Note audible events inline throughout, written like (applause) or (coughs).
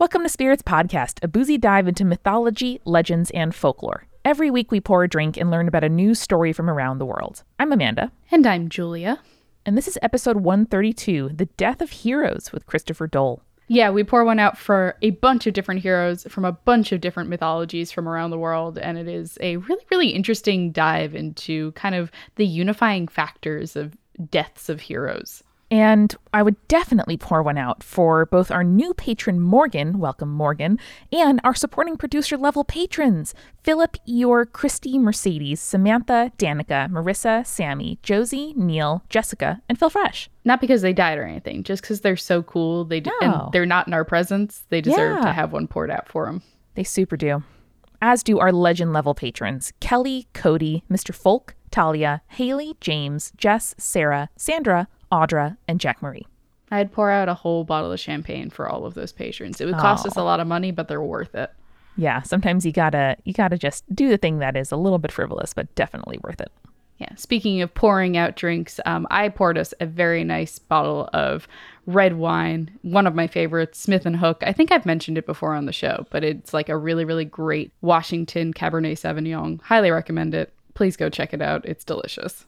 Welcome to Spirits Podcast, a boozy dive into mythology, legends, and folklore. Every week we pour a drink and learn about a new story from around the world. I'm Amanda. And I'm Julia. And this is episode 132 The Death of Heroes with Christopher Dole. Yeah, we pour one out for a bunch of different heroes from a bunch of different mythologies from around the world. And it is a really, really interesting dive into kind of the unifying factors of deaths of heroes. And I would definitely pour one out for both our new patron Morgan, welcome Morgan, and our supporting producer level patrons Philip, Eeyore, Christy, Mercedes, Samantha, Danica, Marissa, Sammy, Josie, Neil, Jessica, and Phil Fresh. Not because they died or anything, just because they're so cool. They d- no. and they're not in our presence. They deserve yeah. to have one poured out for them. They super do. As do our legend level patrons Kelly, Cody, Mr. Folk, Talia, Haley, James, Jess, Sarah, Sandra, Audra, and Jack Marie. I'd pour out a whole bottle of champagne for all of those patrons. It would cost us a lot of money, but they're worth it. Yeah, sometimes you gotta you gotta just do the thing that is a little bit frivolous, but definitely worth it. Yeah. Speaking of pouring out drinks, um, I poured us a very nice bottle of red wine, one of my favorites, Smith and Hook. I think I've mentioned it before on the show, but it's like a really, really great Washington Cabernet Sauvignon. Highly recommend it. Please go check it out. It's delicious.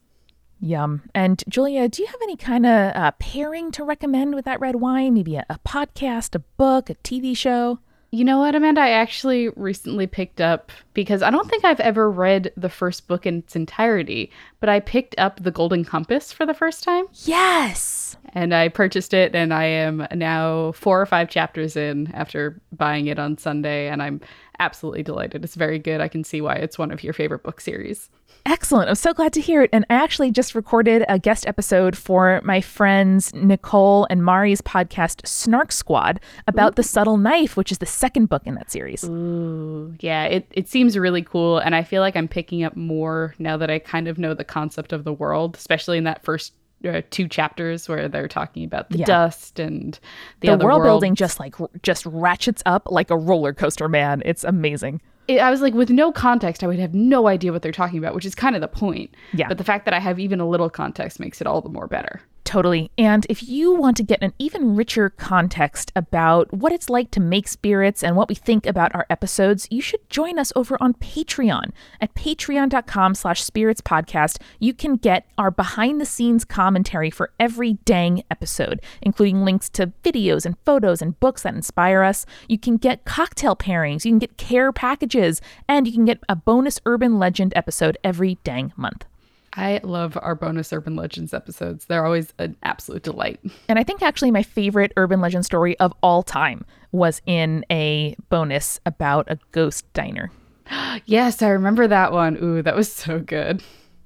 Yum. And Julia, do you have any kind of uh, pairing to recommend with that red wine? Maybe a, a podcast, a book, a TV show? You know what, Amanda? I actually recently picked up because I don't think I've ever read the first book in its entirety, but I picked up The Golden Compass for the first time. Yes. And I purchased it, and I am now four or five chapters in after buying it on Sunday, and I'm absolutely delighted. It's very good. I can see why it's one of your favorite book series. Excellent. I'm so glad to hear it. And I actually just recorded a guest episode for my friends Nicole and Mari's podcast, Snark Squad, about Ooh. The Subtle Knife, which is the second book in that series. Ooh, yeah. It, it seems really cool. And I feel like I'm picking up more now that I kind of know the concept of the world, especially in that first uh, two chapters where they're talking about the yeah. dust and the, the world building just like just ratchets up like a roller coaster man it's amazing it, I was like, with no context, I would have no idea what they're talking about, which is kind of the point. Yeah. But the fact that I have even a little context makes it all the more better. Totally. And if you want to get an even richer context about what it's like to make spirits and what we think about our episodes, you should join us over on Patreon. At patreon.com slash spirits podcast, you can get our behind the scenes commentary for every dang episode, including links to videos and photos and books that inspire us. You can get cocktail pairings, you can get care packages, and you can get a bonus urban legend episode every dang month. I love our bonus urban legends episodes. They're always an absolute delight. And I think actually my favorite urban legend story of all time was in a bonus about a ghost diner. (gasps) yes, I remember that one. Ooh, that was so good.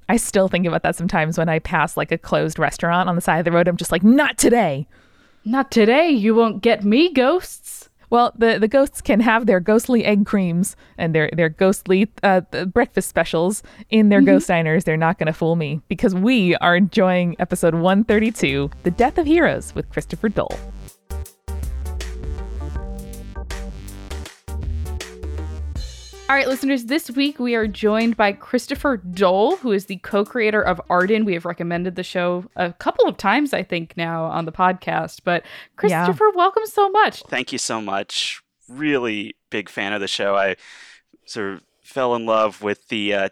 I still think about that sometimes when I pass like a closed restaurant on the side of the road. I'm just like, not today. Not today. You won't get me, ghosts. Well, the, the ghosts can have their ghostly egg creams and their, their ghostly uh, breakfast specials in their mm-hmm. ghost diners. They're not going to fool me because we are enjoying episode 132 The Death of Heroes with Christopher Dole. All right, listeners, this week we are joined by Christopher Dole, who is the co creator of Arden. We have recommended the show a couple of times, I think, now on the podcast. But Christopher, yeah. welcome so much. Thank you so much. Really big fan of the show. I sort of fell in love with the uh,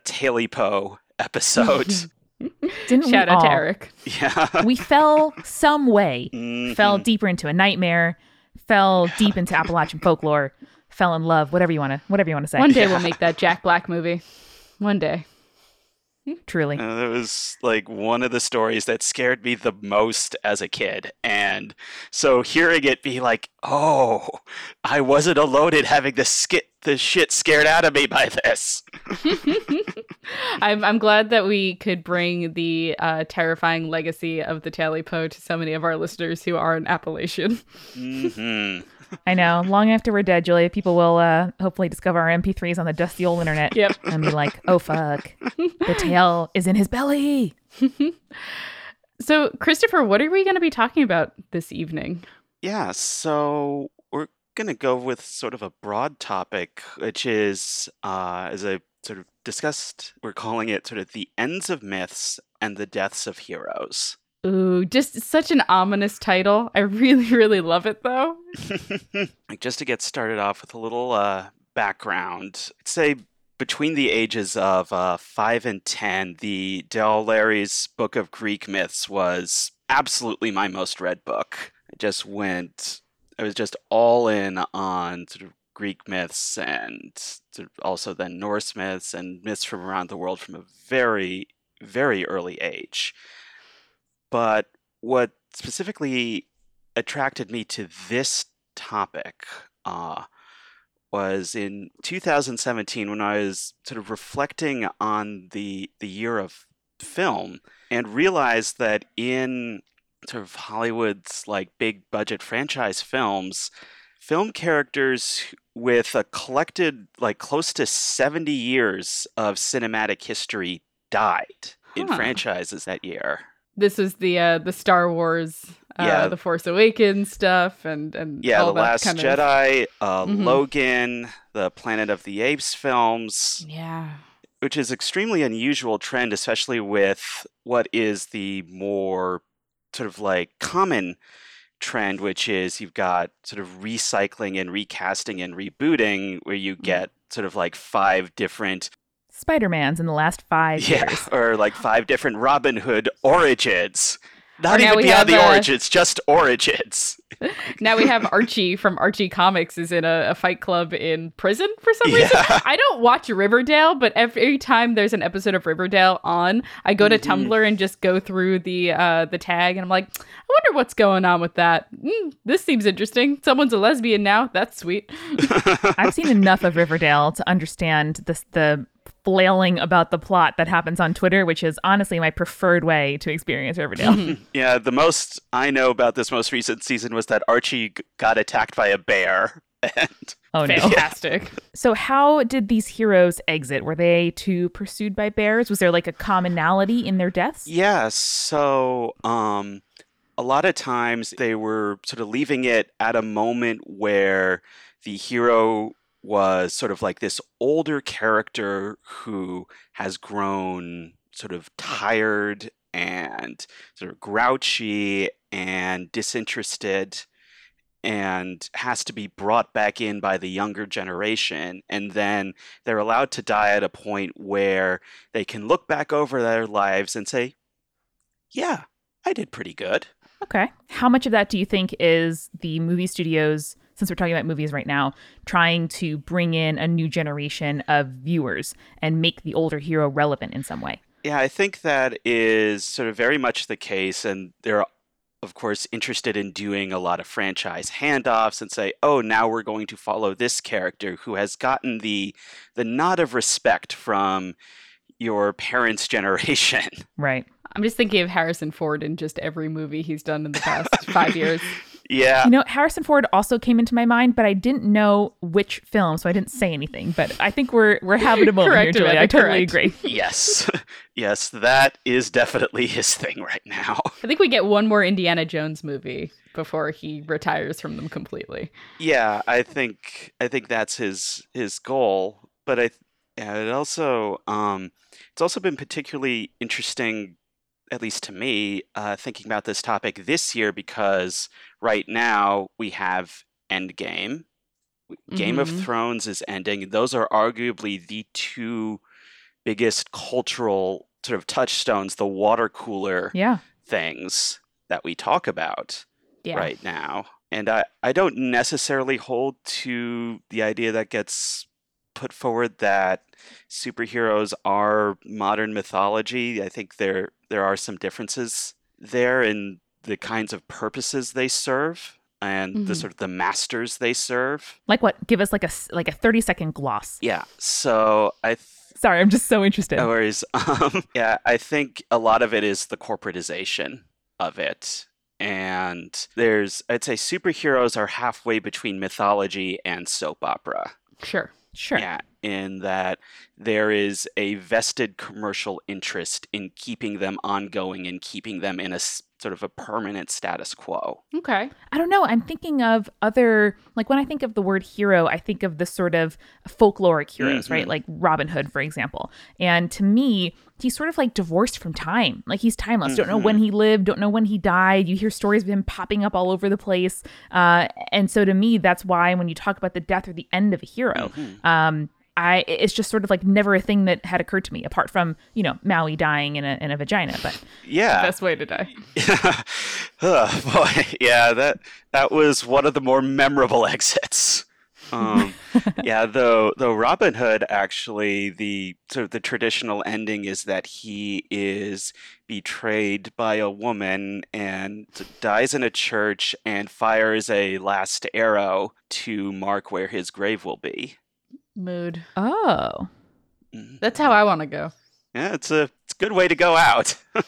Po episode. (laughs) Didn't Shout out all? to Eric. Yeah. we fell some way, mm-hmm. fell deeper into a nightmare, fell deep into Appalachian folklore fell in love, whatever you want to, whatever you want to say. One day we'll make that Jack Black movie. One day. Truly. Uh, that was like one of the stories that scared me the most as a kid. And so hearing it be like, oh, I wasn't alone in having the, sk- the shit scared out of me by this. (laughs) I'm, I'm glad that we could bring the uh, terrifying legacy of the Tailypo to so many of our listeners who are in Appalachian. mm-hmm. I know. Long after we're dead, Julia, people will uh, hopefully discover our MP3s on the dusty old internet. Yep. And be like, oh, fuck. the tail is in his belly. so, Christopher, what are we going to be talking about this evening? Yeah. So, we're going to go with sort of a broad topic, which is, uh, as I sort of discussed, we're calling it sort of the ends of myths and the deaths of heroes. Ooh, just such an ominous title. I really, really love it though. (laughs) just to get started off with a little uh, background, I'd say between the ages of uh, five and ten, the D'Aulaires' Book of Greek Myths was absolutely my most read book. I just went, I was just all in on sort of Greek myths and sort of also then Norse myths and myths from around the world from a very, very early age. But what specifically attracted me to this topic uh, was in 2017 when I was sort of reflecting on the the year of film and realized that in sort of Hollywood's like big budget franchise films, film characters with a collected like close to 70 years of cinematic history died in franchises that year. This is the uh the Star Wars uh Yeah. the Force Awakens stuff and and Yeah, The Last kind of- Jedi, uh, Mhm. Logan, the Planet of the Apes films, Yeah. which is extremely unusual trend, especially with what is the more sort of like common trend, which is you've got sort of recycling and recasting and rebooting, where you get sort of like five different Spider Man's in the last five yeah, years. (laughs) or like five different Robin Hood origins. Not even beyond the uh, origins, just origins. (laughs) Now we have Archie from Archie Comics is in a, a fight club in prison for some reason. (laughs) I don't watch Riverdale, but every time there's an episode of Riverdale on, I go to Mhm. Tumblr and just go through the uh, the tag, and I'm like, I wonder what's going on with that. Mm, this seems interesting. Someone's a lesbian now. That's sweet. I've seen enough of Riverdale to understand this the flailing about the plot that happens on Twitter, which is honestly my preferred way to experience Riverdale. (laughs) Yeah, the most I know about this most recent season was that Archie got attacked by a bear. (laughs) And oh no. Fantastic. (laughs) So how did these heroes exit? Were they too pursued by bears? Was there like a commonality in their deaths? yeah, so um a lot of times they were sort of leaving it at a moment where the hero was sort of like this older character who has grown sort of tired and sort of grouchy and disinterested and has to be brought back in by the younger generation and then they're allowed to die at a point where they can look back over their lives and say yeah i did pretty good Okay. How much of that do you think is the movie studios, since we're talking about movies right now, trying to bring in a new generation of viewers and make the older hero relevant in some way? Yeah, I think that is sort of very much the case, and they're of course interested in doing a lot of franchise handoffs and say, "Oh, now we're going to follow this character who has gotten the the nod of respect from your parents' (laughs) generation." Right. I'm just thinking of Harrison Ford in just every movie he's done in the past five (laughs) years. Yeah, You know, Harrison Ford also came into my mind, but I didn't know which film, so I didn't say anything. But I think we're we're having a moment here, Correct, Julie. I totally correct. agree. yes, (laughs) yes, that is definitely his thing right now. (laughs) I think we get one more Indiana Jones movie before he retires from them completely. Yeah, I think I think that's his his goal. But I yeah, it also um, it's also been particularly interesting, at least to me, uh, thinking about this topic this year because right now we have Endgame, Game of Mhm. Thrones is ending. Those are arguably the two biggest cultural sort of touchstones, the water cooler Yeah. things that we talk about Yeah. right now. And I, I don't necessarily hold to the idea that gets put forward that superheroes are modern mythology. I think there there are some differences there in the kinds of purposes they serve and the Mhm. sort of the masters they serve. Like what? Give us like a like a thirty second gloss. Yeah. So I th- Sorry, I'm just so interested. No worries. (laughs) Um, yeah, I think a lot of it is the corporatization of it. And there's, I'd say superheroes are halfway between mythology and soap opera. Sure. Sure. Yeah, in that there is a vested commercial interest in keeping them ongoing and keeping them in a sort of a permanent status quo. Okay. I don't know. I'm thinking of other, like when I think of the word hero, I think of the sort of folkloric heroes, right? Mhm. Like Robin Hood, for example. And to me, he's sort of like divorced from time. Like he's timeless. Don't know when he lived, don't know when he died. You hear stories of him popping up all over the place. Uh, and so to me, that's why when you talk about the death or the end of a hero, um, I it's just sort of like never a thing that had occurred to me apart from you know Maui dying in a in a vagina. But Yeah. Best way to die. (laughs) oh, boy, yeah, that that was one of the more memorable (laughs) exits. Um, (laughs) yeah, though though Robin Hood actually the sort of the traditional ending is that he is betrayed by a woman and dies in a church and fires a last arrow to mark where his grave will be. Mood. oh, Mhm. That's how I want to go. Yeah, it's a it's a good way to go out. (laughs)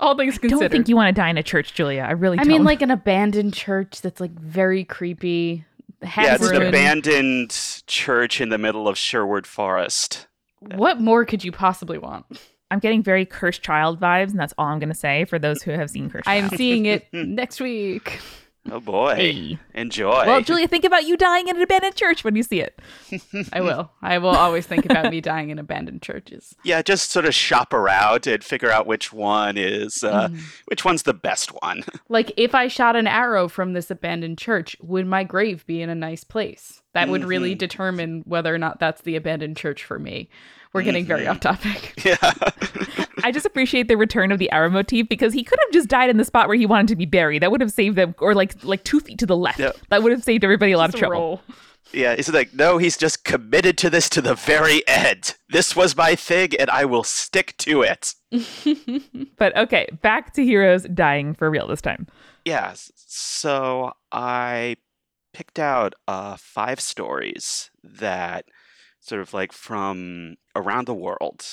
All things I considered. don't think you want to die in a church, Julia. I really. I don't. mean, like an abandoned church that's like very creepy. Has yeah, it's an abandoned church in the middle of Sherwood Forest. What more could you possibly want? I'm getting very cursed child vibes, and that's all I'm going to say for those who have seen cursed. I am seeing it (laughs) next week. Oh boy. Hey. Enjoy. Well, Julia, think about you dying in an abandoned church when you see it. I will. I will always think about me dying in abandoned churches. yeah, just sort of shop around and figure out which one is uh, Mm-hmm. which one's the best one. (laughs) Like if I shot an arrow from this abandoned church, would my grave be in a nice place? That would really Mhm. determine whether or not that's the abandoned church for me. We're getting very off topic. (laughs) yeah. I just appreciate the return of the arrow motif because he could have just died in the spot where he wanted to be buried. That would have saved them, or like like two feet to the left. Yeah. That would have saved everybody a lot of Just a trouble. roll. yeah, it's like no, he's just committed to this to the very end. This was my thing and I will stick to it. (laughs) But okay, back to heroes dying for real this time. Yeah, so I picked out uh, five stories that sort of like from around the world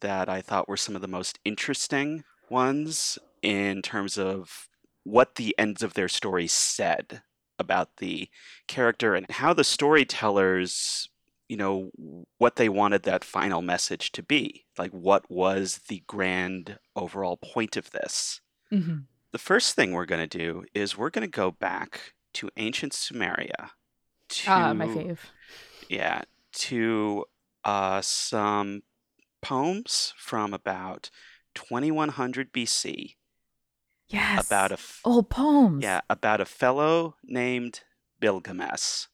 that I thought were some of the most interesting ones in terms of what the ends of their stories said about the character and how the storytellers you know what they wanted that final message to be like what was the grand overall point of this Mhm. the first thing we're going to do is we're going to go back to ancient Sumeria. To, Ah, my fave. Yeah, to uh, some poems from about 2100 BC Yes. about a f- old poems. yeah about a fellow named Bilgamesh,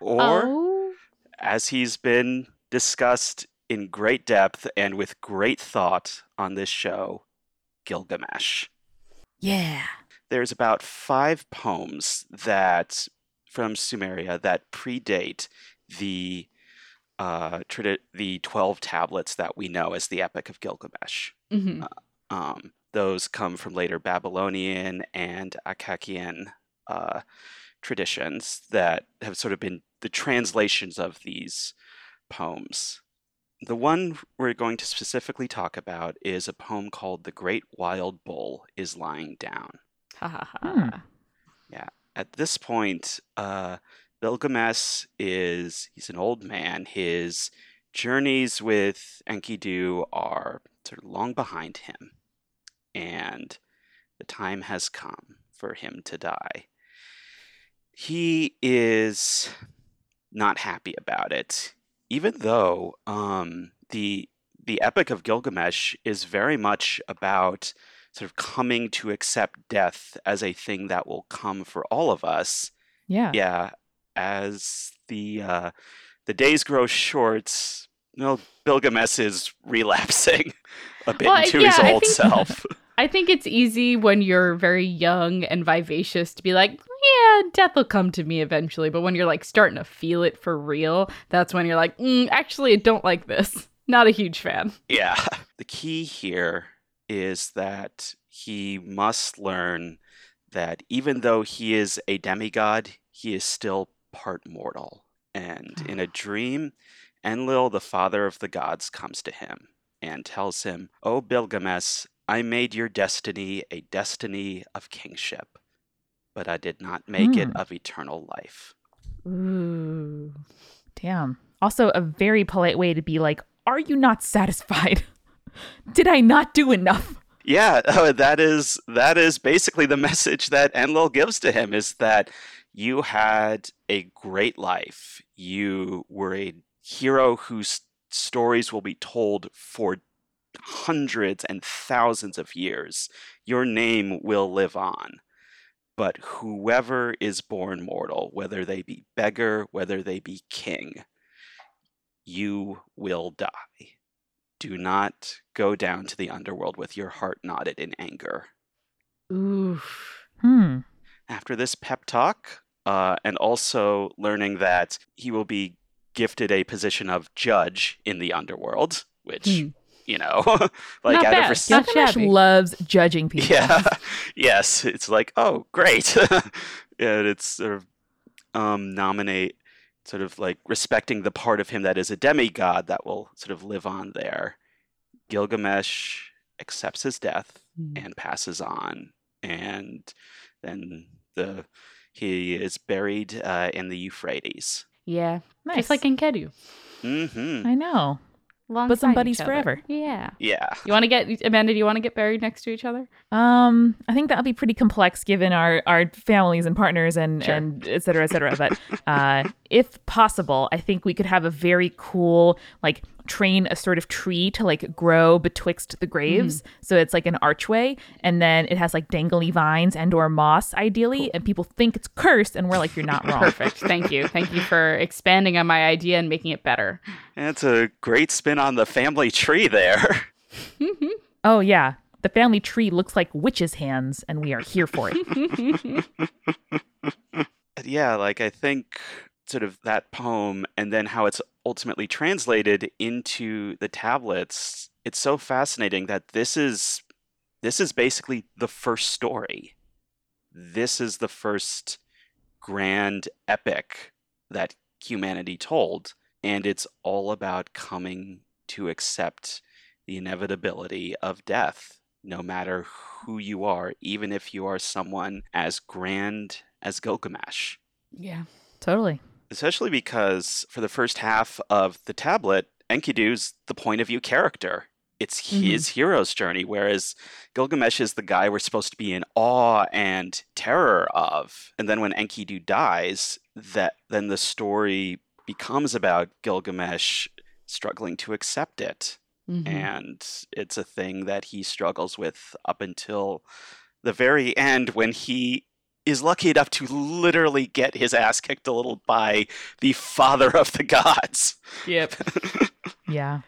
or oh, as he's been discussed in great depth and with great thought on this show, Gilgamesh. Yeah. there's about five poems that from Sumeria that predate the uh, tradi- the twelve tablets that we know as the Epic of Gilgamesh. mhm. Um, those come from later Babylonian and Akkadian uh, traditions that have sort of been the translations of these poems. The one we're going to specifically talk about is a poem called The Great Wild Bull is Lying Down. ha ha Hmm. ha. At this point, uh, Bilgamesh is he's an old man. His journeys with Enkidu are sort of long behind him, and the time has come for him to die. He is not happy about it, even though um, the the Epic of Gilgamesh is very much about sort of coming to accept death as a thing that will come for all of us. Yeah. Yeah, as the uh, the days grow short, well, Bilgamesh is relapsing (laughs) a bit Well, into yeah, his old think- self. (laughs) (laughs) I think it's easy when you're very young and vivacious to be like, yeah, death will come to me eventually. But when you're like starting to feel it for real, that's when you're like, mm, actually, I don't like this. Not a huge fan. Yeah. The key here is that he must learn that even though he is a demigod, he is still part mortal. And in a dream, Enlil, the father of the gods, comes to him and tells him, O Bilgamesh, I made your destiny a destiny of kingship, but I did not make it Hmm. of eternal life. Ooh. Damn. Also, a very polite way to be like, "Are you not satisfied? (laughs) Did I not do enough?" yeah, uh, (laughs) that is that is basically the message that Enlil gives to him is that you had a great life. You were a hero whose stories will be told for hundreds and thousands of years. Your name will live on. But whoever is born mortal, whether they be beggar, whether they be king, you will die. Do not go down to the underworld with your heart knotted in anger. Oof. Hmm. After this pep talk, uh, and also learning that he will be gifted a position of judge in the underworld, which, Hmm. you know, (laughs) like Not out bad. of res- Not Gilgamesh loves judging people. Yeah. (laughs) yes. It's like, oh, great. (laughs) and it's sort of um, nominate, sort of like respecting the part of him that is a demigod that will sort of live on there. Gilgamesh accepts his death Hmm. and passes on, and then the he is buried uh, in the Euphrates. Yeah. Nice. Just like Enkidu. hmm I know. Long But some buddies forever. Yeah. Yeah. You want to get Amanda? Do you want to get buried next to each other? Um, I think that would be pretty complex given our our families and partners and Sure. and et cetera, et cetera. But uh, if possible, I think we could have a very cool like train a sort of tree to like grow betwixt the graves. Mm. So it's like an archway, and then it has like dangly vines and or moss, ideally, and people think it's cursed, and we're like, you're not (laughs) wrong. Perfect. Thank you. Thank you for expanding on my idea and making it better. That's a great spin on the family tree there. (laughs) Oh yeah. The family tree looks like witches' hands, and we are here for it. (laughs) yeah, like I think sort of that poem and then how it's ultimately translated into the tablets, it's so fascinating that this is this is basically the first story. This is the first grand epic that humanity told, and it's all about coming to accept the inevitability of death, no matter who you are, even if you are someone as grand as Gilgamesh. Yeah. totally. Especially because for the first half of the tablet, Enkidu's the point of view character. It's his hero's journey, whereas Gilgamesh is the guy we're supposed to be in awe and terror of. And then when Enkidu dies, that then the story becomes about Gilgamesh struggling to accept it Mhm. and it's a thing that he struggles with up until the very end when he is lucky enough to literally get his ass kicked a little by the father of the gods. Yep. (laughs) Yeah.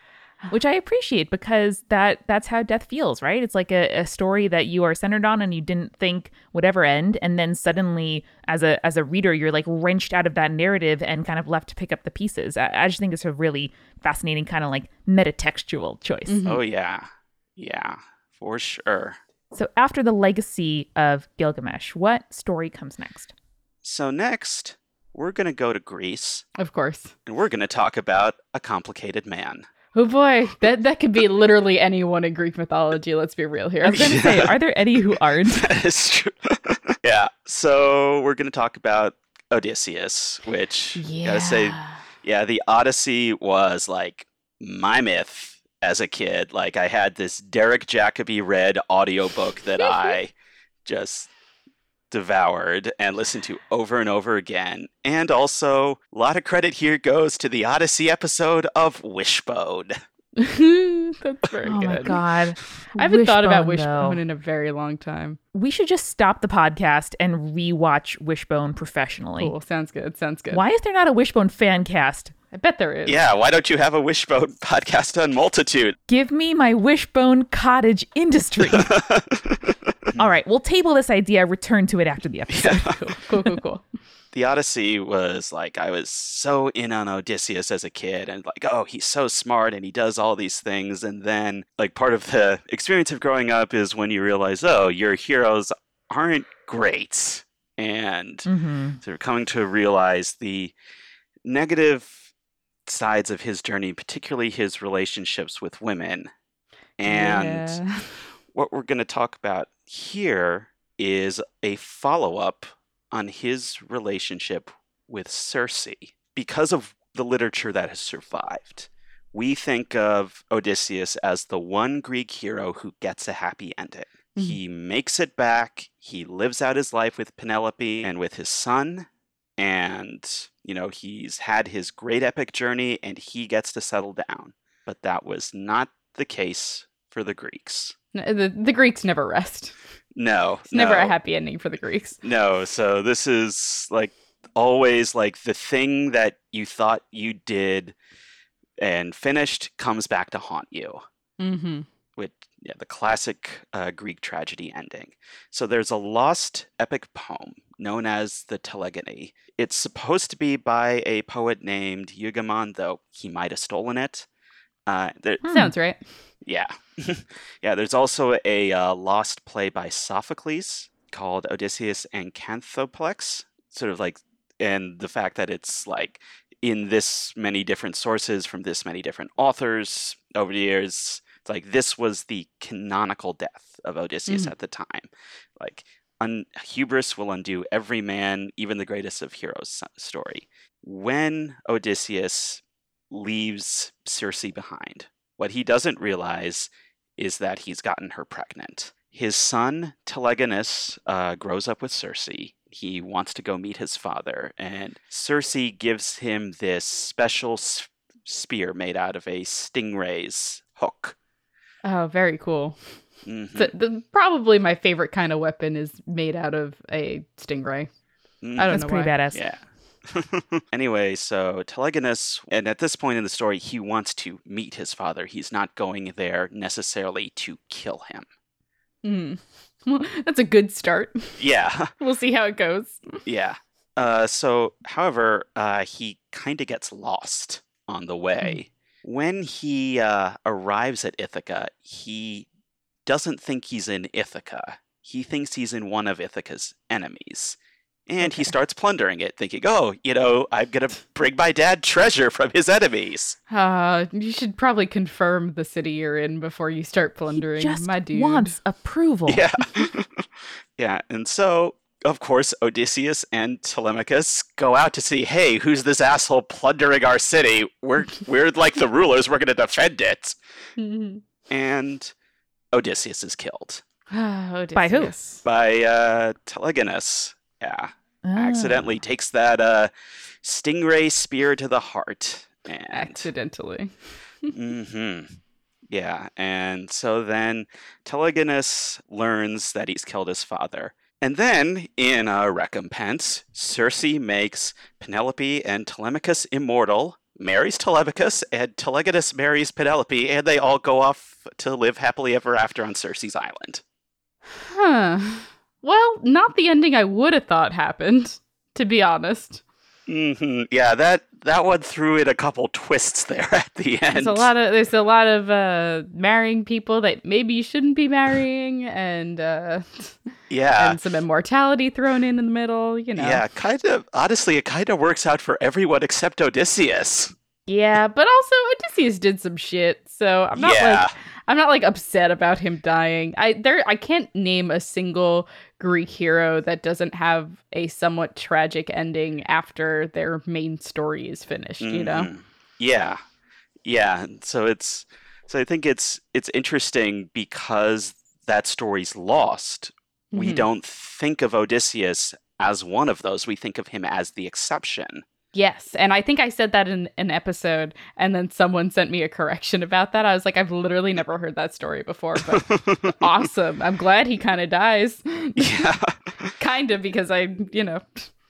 Which I appreciate because that that's how death feels, right? It's like a, a story that you are centered on and you didn't think would ever end, and then suddenly as a as a reader, you're like wrenched out of that narrative and kind of left to pick up the pieces. I, I just think it's a really fascinating kind of like metatextual choice. Mhm. Oh yeah. Yeah, for sure. So after the legacy of Gilgamesh, what story comes next? So next, we're going to go to Greece Of course. and we're going to talk about a complicated man. Oh boy, that that could be literally anyone in Greek mythology. Let's be real here. I was going to say, are there any who aren't? (laughs) That is true. (laughs) yeah. So we're going to talk about Odysseus, which gotta say Yeah, the Odyssey was like my myth as a kid. Like I had this Derek Jacobi read audiobook that (laughs) I just devoured and listened to over and over again. And also, a lot of credit here goes to the Odyssey episode of Wishbone. (laughs) (laughs) That's very oh good. my god. I haven't thought about Wishbone, though. In a very long time. We should just stop the podcast and rewatch Wishbone professionally. Cool. Sounds good. Sounds good. Why is there not a Wishbone fan cast? I bet there is. Yeah, why don't you have a Wishbone (laughs) podcast on Multitude? Give me my Wishbone cottage industry. (laughs) All right, we'll table this idea, return to it after the episode. Cool. Cool. Cool. Cool. (laughs) the Odyssey was like I was so in on Odysseus as a kid and like oh he's so smart and he does all these things and then like part of the experience of growing up is when you realize oh your heroes aren't great and hmm sort of coming to realize the negative sides of his journey particularly his relationships with women and Yeah. (laughs) what we're going to talk about here is a follow up on his relationship with Circe because of the literature that has survived. we think of Odysseus as the one Greek hero who gets a happy ending. Mhm. He makes it back. He lives out his life with Penelope and with his son. And, you know, he's had his great epic journey and he gets to settle down. But that was not the case for the Greeks. The, the Greeks never rest. No. It's never a happy ending for the Greeks. No, so this is like always like the thing that you thought you did and finished comes back to haunt you. Mm-hmm. With yeah, the classic uh, Greek tragedy ending. So there's a lost epic poem known as the Telegony. It's supposed to be by a poet named Eugamon, though he might have stolen it. Uh, there, Hmm. Sounds right. yeah. (laughs) yeah, there's also a uh, lost play by Sophocles called Odysseus Akanthoplex. Sort of like, and the fact that it's like in this many different sources from this many different authors over the years. It's like this was the canonical death of Odysseus Mhm. at the time. Like, un- hubris will undo every man, even the greatest of heroes' story. When Odysseus leaves Circe behind, what he doesn't realize is that he's gotten her pregnant. His son, Telegonus, uh, grows up with Circe. He wants to go meet his father, and Circe gives him this special spear made out of a stingray's hook. Oh, very cool. Mhm, The, the, probably my favorite kind of weapon is made out of a stingray. mhm. I don't That's know pretty why. badass. Yeah. (laughs) anyway, so Telegonus, and at this point in the story, he wants to meet his father. He's not going there necessarily to kill him. Mm. Well, that's a good start. Yeah. (laughs) We'll see how it goes. Yeah. Uh, so, however, uh, he kind of gets lost on the way. When he uh, arrives at Ithaca, he doesn't think he's in Ithaca. He thinks he's in one of Ithaca's enemies. And he starts plundering it, thinking, oh, you know, I'm going to bring my dad treasure from his enemies. Uh, you should probably confirm the city you're in before you start plundering, He just my dude. wants approval. (laughs) Yeah. (laughs) yeah. And so, of course, Odysseus and Telemachus go out to see, hey, who's this asshole plundering our city? We're (laughs) we're like the rulers, we're gonna defend it. Mhm. And Odysseus is killed (sighs) Ah, By who? By uh Telegonus. Yeah. Ah. Accidentally takes that uh stingray spear to the heart. And Accidentally. hmm Yeah, and so then Telegonus learns that he's killed his father. And then, in a recompense, Circe makes Penelope and Telemachus immortal, marries Telemachus, and Telegonus marries Penelope, and they all go off to live happily ever after on Circe's island. Huh. Well, not the ending I would have thought happened, to be honest. hmm Yeah, that that one threw in a couple twists there (laughs) at the end. There's a lot of there's a lot of uh marrying people that maybe you shouldn't be marrying and uh yeah. and some immortality thrown in in the middle, you know. Yeah, kind of. Honestly, it kind of works out for everyone except Odysseus. Yeah, but also Odysseus did some shit, so I'm not yeah. like I'm not like upset about him dying. I there I can't name a single Greek hero that doesn't have a somewhat tragic ending after their main story is finished, you know. Mhm. Yeah. Yeah. So it's so I think it's it's interesting because that story's lost. We Mhm. don't think of Odysseus as one of those. We think of him as the exception. Yes, and I think I said that in an episode and then someone sent me a correction about that. I was like I've literally never heard that story before, but (laughs) awesome. I'm glad he kind of dies. yeah. (laughs) kind of because I, you know,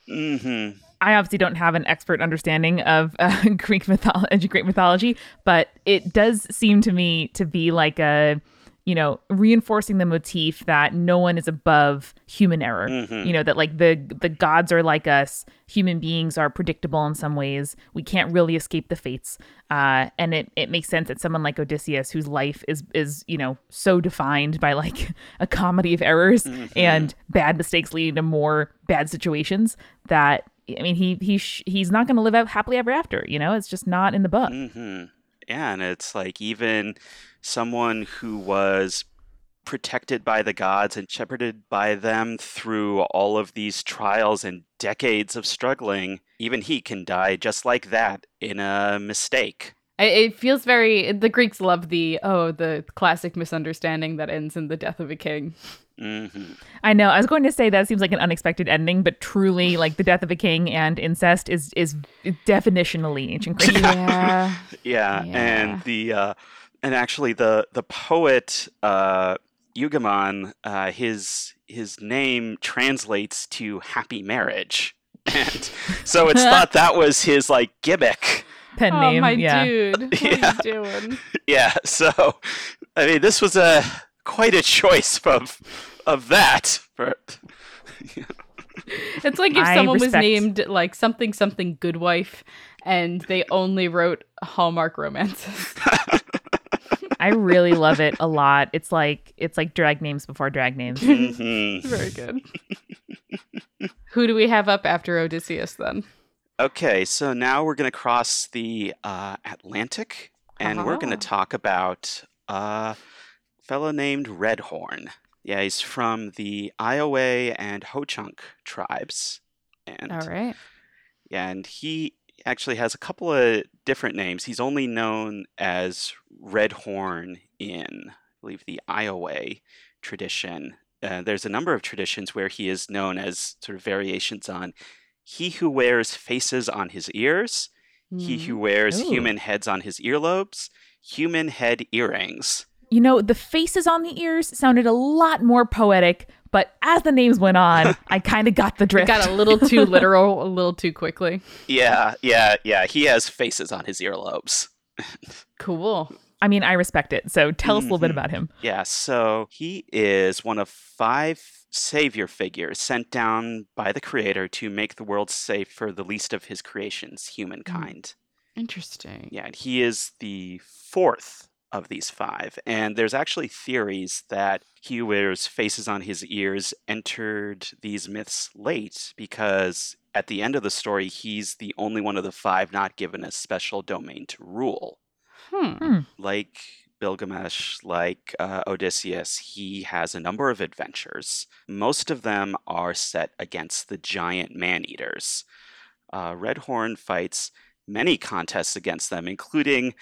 hmm I obviously don't have an expert understanding of uh, (laughs) Greek mythology, Greek mythology, but it does seem to me to be like a, you know, reinforcing the motif that no one is above human error. Mhm. You know that like the the gods are like us, human beings are predictable in some ways. We can't really escape the fates, uh, and it it makes sense that someone like Odysseus, whose life is is you know so defined by like (laughs) a comedy of errors and bad mistakes leading to more bad situations, that I mean he he sh- he's not going to live out happily ever after. You know, it's just not in the book. hmm Yeah, and it's like even someone who was protected by the gods and shepherded by them through all of these trials and decades of struggling, even he can die just like that in a mistake. It feels very. The Greeks love the oh the classic misunderstanding that ends in the death of a king. hmm I know. I was going to say that seems like an unexpected ending, but truly, like the death of a king and incest is is definitionally ancient Greek. Yeah. Yeah, (laughs) Yeah. and the uh, and actually the the poet uh, Eugamon, uh, his his name translates to happy marriage, (laughs) and so it's thought (laughs) that was his like gimmick. Pen oh name. my yeah. dude, what Yeah. are you (laughs) doing? Yeah, so I mean, this was a quite a choice of of that. For, It's like if I someone was named like something something good wife, and they only wrote Hallmark romances. I really love it a lot. It's like it's like drag names before drag names. Mhm. (laughs) Very good. (laughs) Who do we have up after Odysseus then? Okay, so now we're going to cross the uh, Atlantic, and we're going to Uh-huh. talk about a fellow named Redhorn. Yeah, he's from the Iowa and Ho Chunk tribes, and All right. yeah, and he actually has a couple of different names. He's only known as Redhorn in, I believe, the Iowa tradition. Uh, there's a number of traditions where he is known as sort of variations on he who wears faces on his ears, he Mm-hmm. who wears Ooh. human heads on his earlobes, human head earrings. You know, the faces on the ears sounded a lot more poetic, but as the names went on, I kind of got the It drift. got a little too literal, a little too quickly. Yeah, yeah, yeah. He has faces on his earlobes. Cool. I mean, I respect it. So tell us a little bit Mhm. about him. Yeah, so he is one of five savior figures sent down by the creator to make the world safe for the least of his creations, humankind. Interesting. Yeah, and he is the fourth of these five. And there's actually theories that he wears faces on his ears entered these myths late because at the end of the story, he's the only one of the five not given a special domain to rule Hmm. like Bilgamesh, like uh, Odysseus, he has a number of adventures. Most of them are set against the giant man eaters. Uh, Redhorn fights many contests against them, including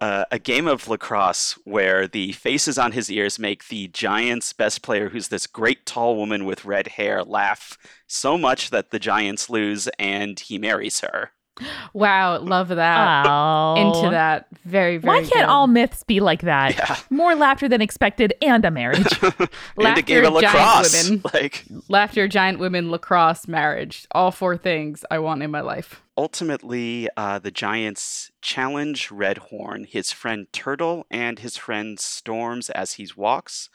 uh, a game of lacrosse where the faces on his ears make the Giants' best player, who's this great tall woman with red hair, laugh so much that the Giants lose and he marries her. Wow, love that. Oh. Into that. Very, very Why can't good. all myths be like that? Yeah. More laughter than expected and a marriage. (laughs) and a Laughter, game of giant lacrosse. women. Like laughter, giant women, lacrosse, marriage. All four things I want in my life. Ultimately, uh, the giants challenge Redhorn, his friend Turtle, and his friend Storms as he walks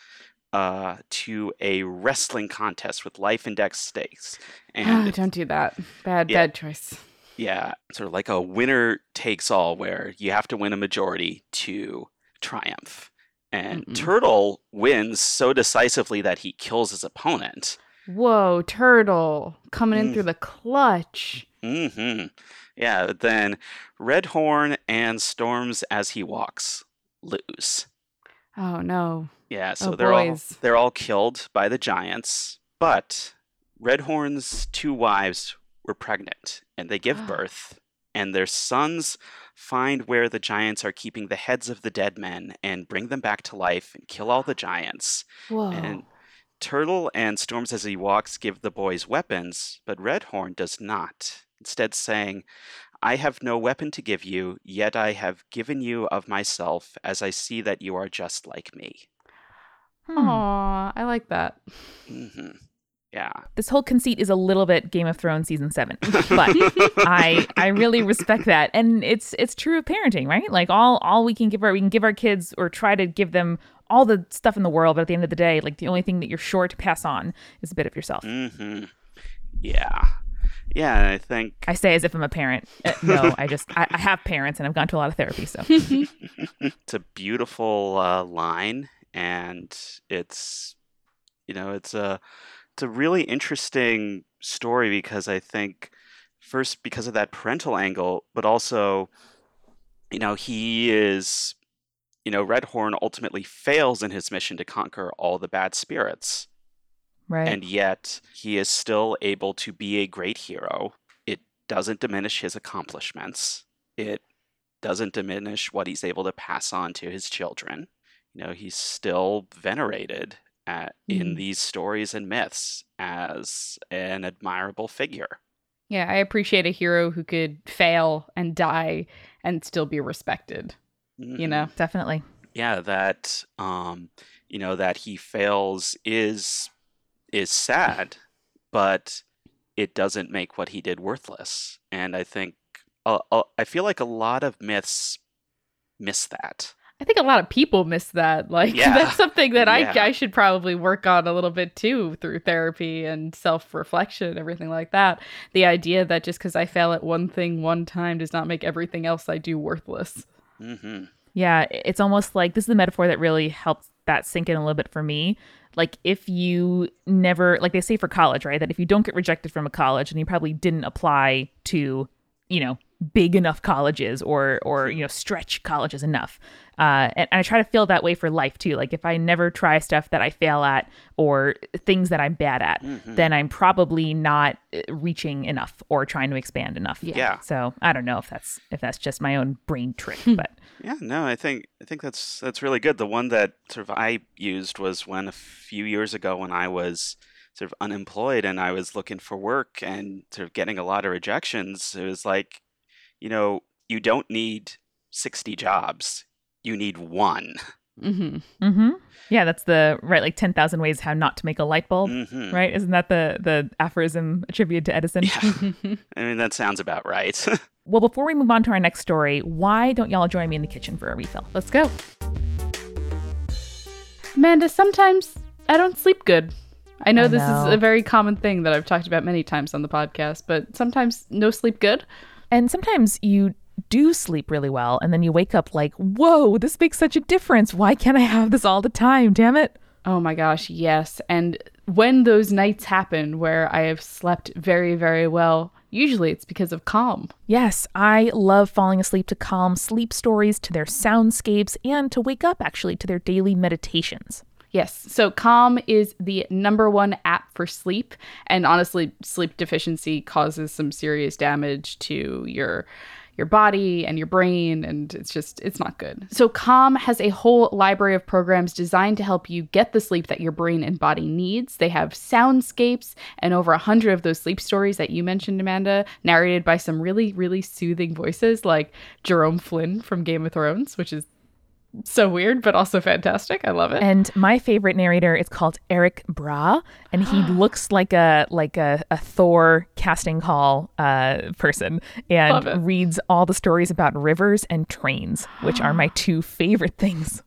uh, to a wrestling contest with life and death stakes. And Oh, don't do that. Bad, Yeah. bad choice. yeah, sort of like a winner takes all, where you have to win a majority to triumph. And Mm-mm. Turtle wins so decisively that he kills his opponent. Whoa, turtle coming in Mm. through the clutch. Mm-hmm. Yeah, but then Redhorn and Storms as he walks lose. Oh no. Yeah, so Oh, they're all they're all killed by the giants, but Redhorn's two wives were pregnant and they give (gasps) birth and their sons find where the giants are keeping the heads of the dead men and bring them back to life and kill all the giants. Whoa. And Turtle and Storms as he walks give the boys weapons, but Redhorn does not. Instead saying, I have no weapon to give you, yet I have given you of myself, as I see that you are just like me. Hmm. Aw, I like that. hmm Yeah. This whole conceit is a little bit Game of Thrones season seven, (laughs) but I I really respect that, and it's it's true of parenting, right? Like all all we can give our we can give our kids or try to give them all the stuff in the world, but at the end of the day, like the only thing that you're sure to pass on is a bit of yourself. hmm Yeah. Yeah, I think I say as if I'm a parent. Uh, no, I just I, I have parents and I've gone to a lot of therapy, so (laughs) it's a beautiful uh, line, and it's you know it's a it's a really interesting story because I think first because of that parental angle, but also you know he is you know Redhorn ultimately fails in his mission to conquer all the bad spirits. right. and yet he is still able to be a great hero. It doesn't diminish his accomplishments. It doesn't diminish what he's able to pass on to his children. You know, he's still venerated at, in Mhm. these stories and myths as an admirable figure. Yeah, I appreciate a hero who could fail and die and still be respected. You Mhm. know? Definitely. yeah that um you know that he fails is is sad but it doesn't make what he did worthless and i think uh, uh, i feel like a lot of myths miss that I think a lot of people miss that. Like (laughs) Yeah. that's something that Yeah. I I should probably work on a little bit too through therapy and self-reflection, and everything like that. The idea that just because I fail at one thing one time does not make everything else I do worthless. hmm Yeah, it's almost like this is the metaphor that really helps that sink in a little bit for me. Like if you never like they say for college, right? That if you don't get rejected from a college and you probably didn't apply to, you know, big enough colleges or or you know stretch colleges enough uh and, and i try to feel that way for life too like if i never try stuff that i fail at or things that i'm bad at Mhm. then i'm probably not uh, reaching enough or trying to expand enough Yeah. Yeah. so i don't know if that's if that's just my own brain trick (laughs) but yeah no i think i think that's that's really good the one that sort of i used was when a few years ago when i was sort of unemployed and i was looking for work and sort of getting a lot of rejections it was like you know you don't need 60 jobs you need one hmm Mm-hmm. Yeah, that's the right, like ten thousand ways how not to make a light bulb. Mhm. Right? Isn't that the the aphorism attributed to Edison? yeah (laughs) i mean that sounds about right (laughs) Well, before we move on to our next story, why don't y'all join me in the kitchen for a refill? Let's go. Amanda, sometimes I don't sleep good. I know I this know. is a very common thing that I've talked about many times on the podcast, but sometimes no sleep good. And sometimes you do sleep really well, and then you wake up like, "Whoa, this makes such a difference. Why can't I have this all the time? Damn it!" Oh my gosh, yes. And when those nights happen where I have slept very, very well, usually it's because of calm. Yes, I love falling asleep to calm sleep stories, to their soundscapes, and to wake up actually to their daily meditations. Yes. So Calm is the number one app for sleep. And honestly, sleep deficiency causes some serious damage to your your body and your brain and it's just it's not good. So Calm has a whole library of programs designed to help you get the sleep that your brain and body needs. They have soundscapes and over a hundred of those sleep stories that you mentioned, Amanda, narrated by some really, really soothing voices like Jerome Flynn from Game of Thrones, which is so weird, but also fantastic. I love it. And my favorite narrator is called Erik Braa, and he (gasps) looks like a like a, a Thor casting call uh, person, and reads all the stories about rivers and trains, which are my (gasps) two favorite things.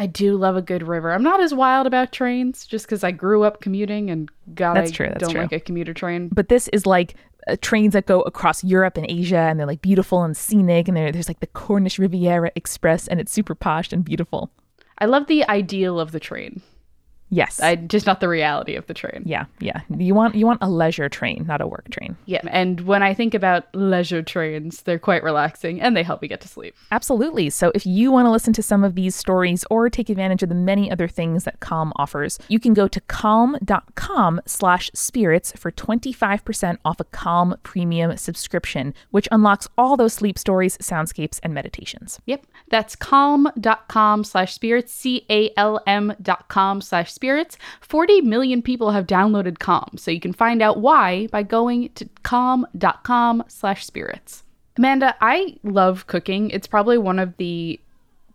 I do love a good river. I'm not as wild about trains just because I grew up commuting and God, That's I true, that's don't true. like a commuter train. But this is like uh, trains that go across Europe and Asia, and they're like beautiful and scenic, and there's like the Cornish Riviera Express, and it's super posh and beautiful. I love the ideal of the train. Yes, I just not the reality of the train. yeah, yeah. You want you want a leisure train, not a work train. Yeah. And when I think about leisure trains, they're quite relaxing and they help me get to sleep. Absolutely. So if you want to listen to some of these stories or take advantage of the many other things that Calm offers, you can go to calm.com slash spirits for 25% off a Calm premium subscription, which unlocks all those sleep stories, soundscapes, and meditations. Yep. That's calm.com slash spirits, C A L M dot com slash spirits. 40 million people have downloaded Calm, so you can find out why by going to calm.com slash spirits. Amanda, I love cooking. It's probably one of the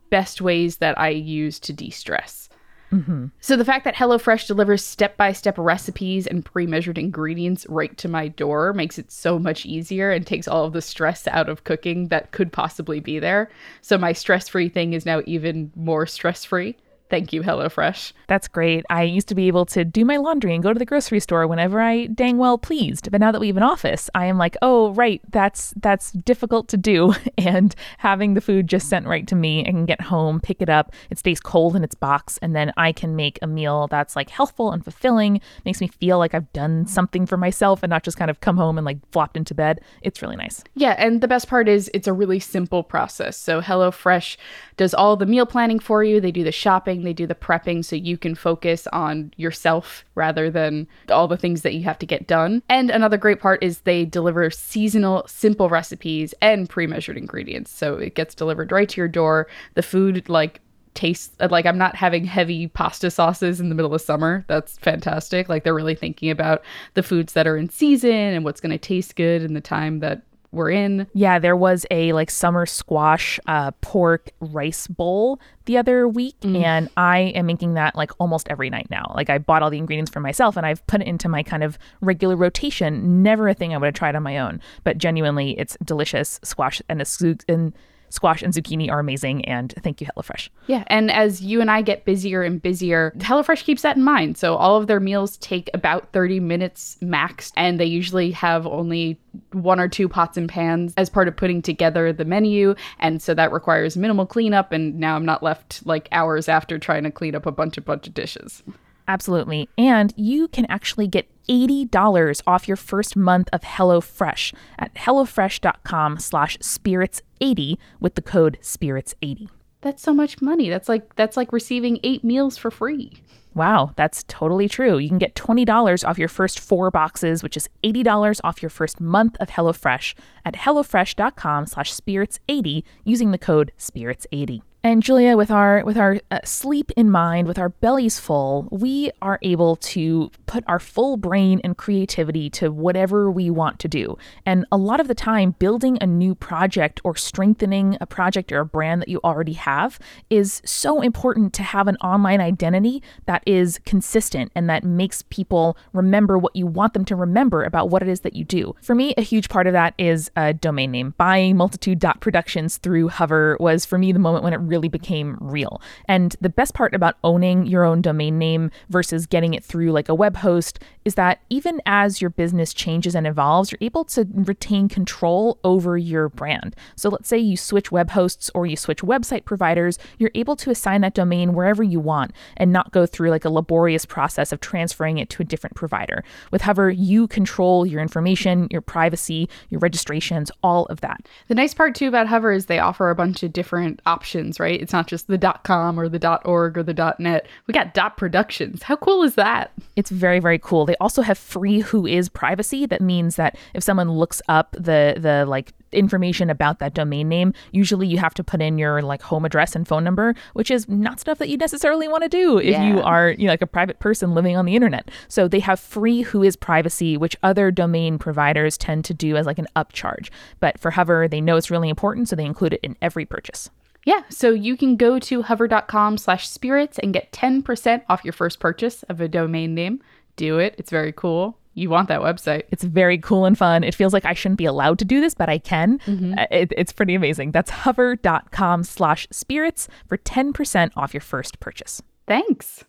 best ways that I use to de stress. Mm-hmm. So the fact that HelloFresh delivers step-by-step recipes and pre-measured ingredients right to my door makes it so much easier and takes all of the stress out of cooking that could possibly be there. So my stress-free thing is now even more stress-free. Thank you, HelloFresh. That's great. I used to be able to do my laundry and go to the grocery store whenever I dang well pleased. But now that we have an office, I am like, oh right, that's that's difficult to do. (laughs) And having the food just sent right to me, I can get home, pick it up, it stays cold in its box, and then I can make a meal that's like healthful and fulfilling, makes me feel like I've done something for myself and not just kind of come home and like flopped into bed. It's really nice. Yeah, and the best part is it's a really simple process. So HelloFresh does all the meal planning for you. They do the shopping, they do the prepping so you can focus on yourself rather than all the things that you have to get done. And another great part is they deliver seasonal, simple recipes and pre measured ingredients. So it gets delivered right to your door. The food, like, tastes uh, like I'm not having heavy pasta sauces in the middle of summer. That's fantastic. Like they're really thinking about the foods that are in season and what's going to taste good in the time that we're in. Yeah, there was a like summer squash uh, pork rice bowl the other week, and I am making that like almost every night now. Like I bought all the ingredients for myself, and I've put it into my kind of regular rotation. Never a thing I would have tried on my own, but genuinely, it's delicious. Squash and a and squash and zucchini are amazing, and thank you HelloFresh. Yeah, and as you and I get busier and busier, HelloFresh keeps that in mind. So all of their meals take about 30 minutes max, and they usually have only one or two pots and pans as part of putting together the menu. And so that requires minimal cleanup, and now I'm not left like hours after trying to clean up a bunch of bunch of dishes. Absolutely. And you can actually get $80 off your first month of HelloFresh at HelloFresh.com slash spirits80 with the code spirits80. That's so much money. That's like that's like receiving eight meals for free. Wow, that's totally true. You can get $20 off your first four boxes, which is $80 off your first month of HelloFresh at HelloFresh.com slash spirits80 using the code spirits80. And Julia, with our with our uh, sleep in mind, with our bellies full, we are able to put our full brain and creativity to whatever we want to do. And a lot of the time, building a new project or strengthening a project or a brand that you already have is so important to have an online identity that is consistent and that makes people remember what you want them to remember about what it is that you do. For me, a huge part of that is a domain name. Buying multitude.productions through Hover was for me the moment when it really became real. And the best part about owning your own domain name versus getting it through like a web host is that even as your business changes and evolves, you're able to retain control over your brand. So let's say you switch web hosts or you switch website providers, you're able to assign that domain wherever you want and not go through like a laborious process of transferring it to a different provider. With Hover, you control your information, your privacy, your registrations, all of that. The nice part too about Hover is they offer a bunch of different options, right? It's not just the dot .com or the dot .org or the dot .net. We got dot .productions. How cool is that? It's very very cool. They also have free WHOIS privacy. That means that if someone looks up the the like information about that domain name, usually you have to put in your like home address and phone number, which is not stuff that you necessarily want to do if you are you know, like a private person living on the internet. So they have free WHOIS privacy, which other domain providers tend to do as like an upcharge. But for Hover, they know it's really important, so they include it in every purchase. Yeah, so you can go to hover.com slash spirits and get 10% off your first purchase of a domain name. Do it. It's very cool. You want that website. It's very cool and fun. It feels like I shouldn't be allowed to do this, but I can. Uh, It, it's pretty amazing. That's hover.com slash spirits for 10% off your first purchase. Thanks.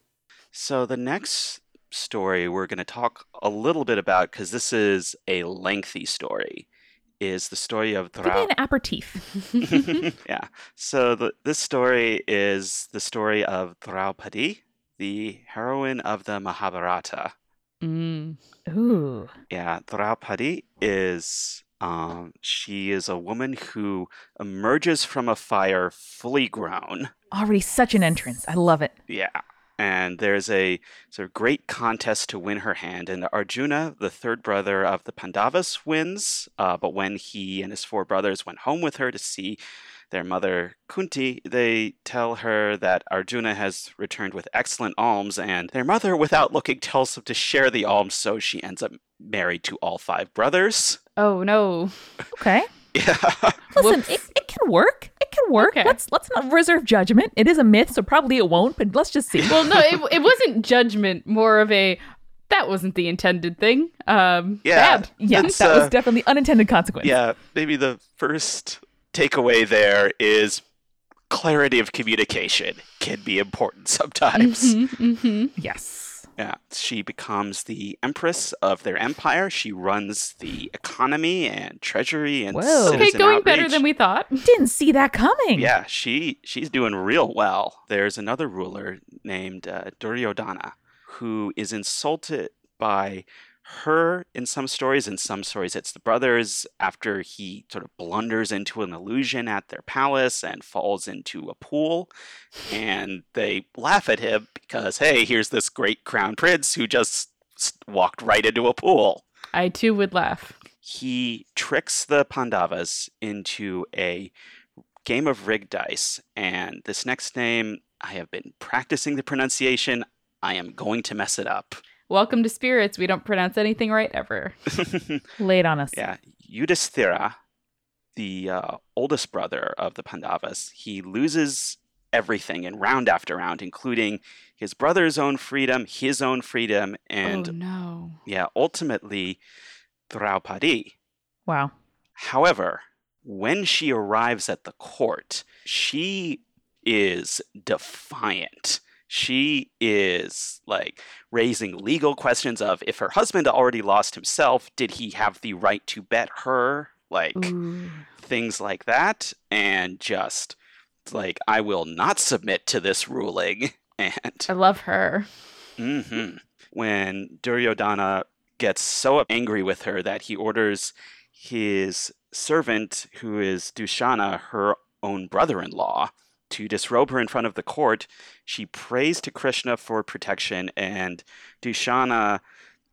So the next story we're going to talk a little bit about because this is a lengthy story is the story of Give me Drau- an aperitif. (laughs) yeah. So the, this story is the story of Draupadi, the heroine of the Mahabharata. Mm. Ooh. Yeah, Draupadi is um she is a woman who emerges from a fire fully grown. Already such an entrance. I love it. Yeah. And there's a sort of great contest to win her hand. And Arjuna, the third brother of the Pandavas, wins. Uh, but when he and his four brothers went home with her to see their mother Kunti, they tell her that Arjuna has returned with excellent alms, and their mother, without looking, tells them to share the alms, so she ends up married to all five brothers. Oh, no. Okay. (laughs) Yeah. Listen, it, it can work. It can work. Okay. Let's let's not reserve judgment. It is a myth, so probably it won't, but let's just see. Well, no, it, (laughs) it wasn't judgment, more of a that wasn't the intended thing. Um, Yeah. bad. yeah, that uh, was definitely unintended consequence. yeah, maybe the first takeaway there is clarity of communication can be important sometimes. Mhm, mhm. Yes. Yeah, she becomes the empress of their empire. She runs the economy and treasury and Whoa. Okay, citizen going better than we thought. Didn't see that coming. Yeah, she she's doing real well. There's another ruler named uh, Duryodhana who is insulted by her in some stories. In some stories, it's the brothers after he sort of blunders into an illusion at their palace and falls into a pool. And they laugh at him because, hey, here's this great crown prince who just walked right into a pool. I too would laugh. He tricks the Pandavas into a game of rigged dice. And this next name, I have been practicing the pronunciation. I am going to mess it up. Welcome to Spirits. We don't pronounce anything right ever. (laughs) Lay it on us. Yeah, Yudhisthira, the uh, oldest brother of the Pandavas, he loses everything in round after round, including his brother's own freedom, his own freedom, and oh no. yeah, ultimately Draupadi. Wow. However, when she arrives at the court, she is defiant she is like raising legal questions of if her husband already lost himself, did he have the right to bet her? Like Ooh. things like that. And just like, I will not submit to this ruling. (laughs) And I love her. hmm when Duryodhana gets so angry with her that he orders his servant, who is Dushana, her own brother in law, to disrobe her in front of the court. She prays to Krishna for protection, and Dushana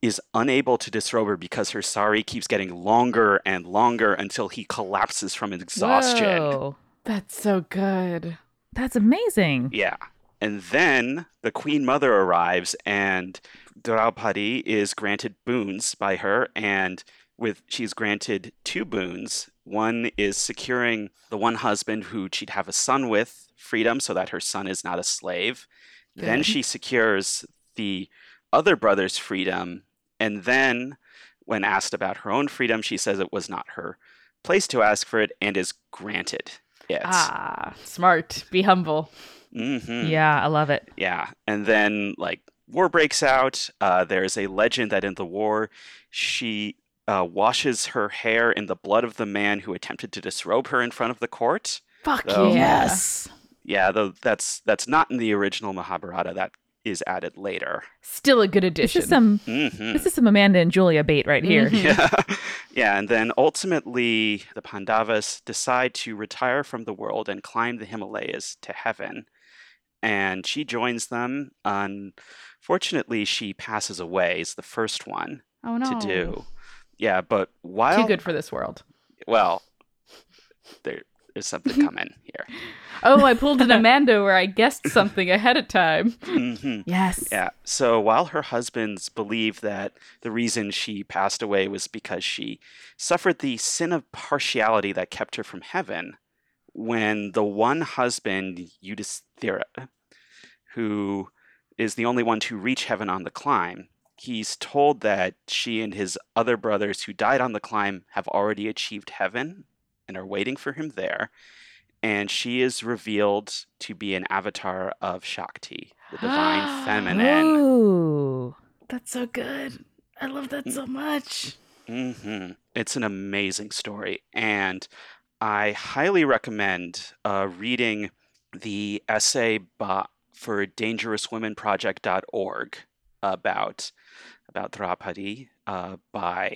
is unable to disrobe her because her sari keeps getting longer and longer until he collapses from exhaustion. Whoa. That's so good. That's amazing. Yeah. And then the Queen Mother arrives, and Draupadi is granted boons by her, and with she's granted two boons. One is securing the one husband who she'd have a son with freedom so that her son is not a slave. Then she secures the other brother's freedom. And then, when asked about her own freedom, she says it was not her place to ask for it and is granted it. Ah, smart. Be humble. Mhm. Yeah, I love it. Yeah. And then, like, war breaks out. Uh, there's a legend that in the war, she uh, washes her hair in the blood of the man who attempted to disrobe her in front of the court. Fuck Oh. yeah. Yeah, though that's that's not in the original Mahabharata. That is added later. Still a good addition. This addition. is some hmm this is some Amanda and Julia bait right here. Mhm. Yeah, (laughs) yeah, and then ultimately the Pandavas decide to retire from the world and climb the Himalayas to heaven, and she joins them. Unfortunately, she passes away. Is the first one oh no. to do. Yeah, but while Too good for this world. well, there is something (laughs) coming here. Oh, I pulled an (laughs) Amanda where I guessed something ahead of time. hmm Yes. Yeah. So while her husbands believe that the reason she passed away was because she suffered the sin of partiality that kept her from heaven, when the one husband, Yudhisthira, who is the only one to reach heaven on the climb, he's told that she and his other brothers who died on the climb have already achieved heaven and are waiting for him there. And she is revealed to be an avatar of Shakti, the divine (gasps) feminine. Ooh. That's so good. I love that so much. hmm It's an amazing story, and I highly recommend uh, reading the essay by, for dangerouswomenproject.org about about Draupadi uh, by